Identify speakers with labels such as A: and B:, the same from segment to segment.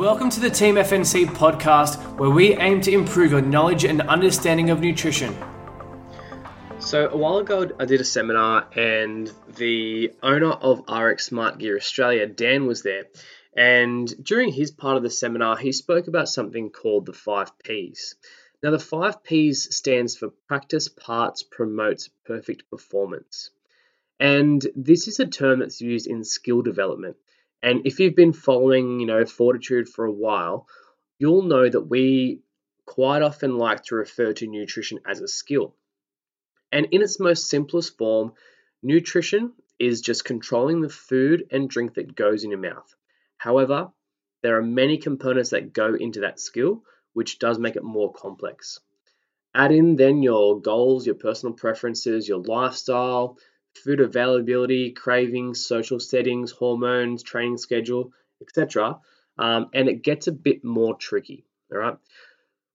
A: Welcome to the Team FNC podcast, where we aim to improve your knowledge and understanding of nutrition.
B: So, a while ago, I did a seminar, and the owner of RX Smart Gear Australia, Dan, was there. And during his part of the seminar, he spoke about something called the five P's. Now, the five P's stands for practice, parts, promotes, perfect performance. And this is a term that's used in skill development. And if you've been following, you know, Fortitude for a while, you'll know that we quite often like to refer to nutrition as a skill. And in its most simplest form, nutrition is just controlling the food and drink that goes in your mouth. However, there are many components that go into that skill, which does make it more complex. Add in then your goals, your personal preferences, your lifestyle, food availability, cravings, social settings, hormones, training schedule, etc. Um, and it gets a bit more tricky. All right.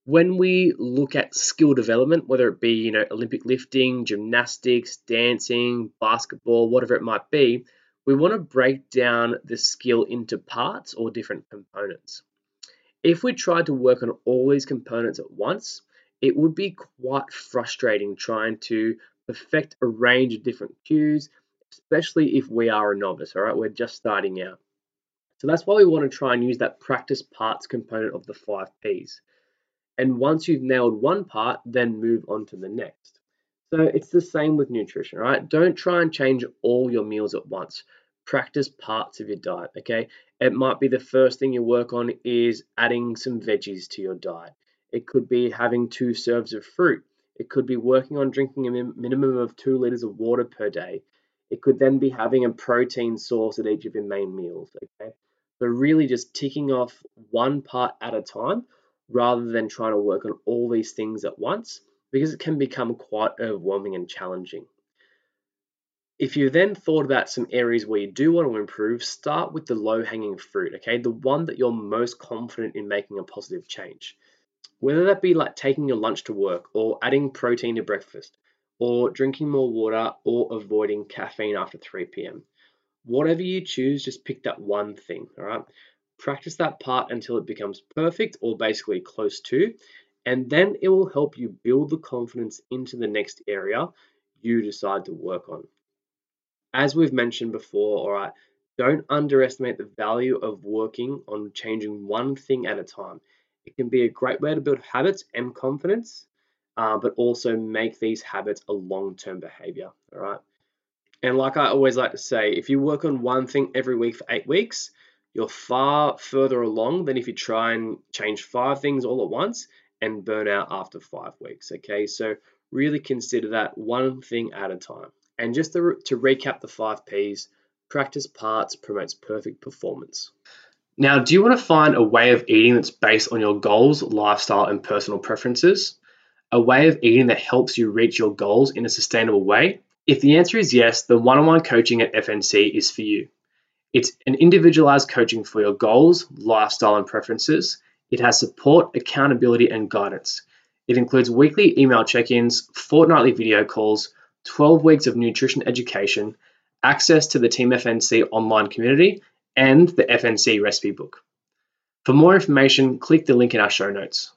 B: When we look at skill development, whether it be you know Olympic lifting, gymnastics, dancing, basketball, whatever it might be, we want to break down the skill into parts or different components. If we tried to work on all these components at once, it would be quite frustrating trying to perfect a range of different cues, especially if we are a novice, all right? We're just starting out. So that's why we want to try and use that practice parts component of the five P's. And once you've nailed one part, then move on to the next. So it's the same with nutrition, right? Don't try and change all your meals at once. Practice parts of your diet, okay? It might be the first thing you work on is adding some veggies to your diet. It could be having two serves of fruit. It could be working on drinking a minimum of two liters of water per day. It could then be having a protein source at each of your main meals. Okay. So, really just ticking off one part at a time rather than trying to work on all these things at once because it can become quite overwhelming and challenging. If you then thought about some areas where you do want to improve, start with the low hanging fruit, okay? The one that you're most confident in making a positive change. Whether that be like taking your lunch to work, or adding protein to breakfast, or drinking more water, or avoiding caffeine after 3 p.m. Whatever you choose, just pick that one thing, all right? Practice that part until it becomes perfect or basically close to, and then it will help you build the confidence into the next area you decide to work on. As we've mentioned before, all right, don't underestimate the value of working on changing one thing at a time. It can be a great way to build habits and confidence, uh, but also make these habits a long term behavior. All right. And like I always like to say, if you work on one thing every week for eight weeks, you're far further along than if you try and change five things all at once and burn out after five weeks. Okay. So really consider that one thing at a time. And just to, to recap the five P's practice parts promotes perfect performance. Now, do you want to find a way of eating that's based on your goals, lifestyle, and personal preferences? A way of eating that helps you reach your goals in a sustainable way? If the answer is yes, then one on one coaching at FNC is for you. It's an individualized coaching for your goals, lifestyle, and preferences. It has support, accountability, and guidance. It includes weekly email check ins, fortnightly video calls, 12 weeks of nutrition education, access to the Team FNC online community, and the FNC recipe book. For more information, click the link in our show notes.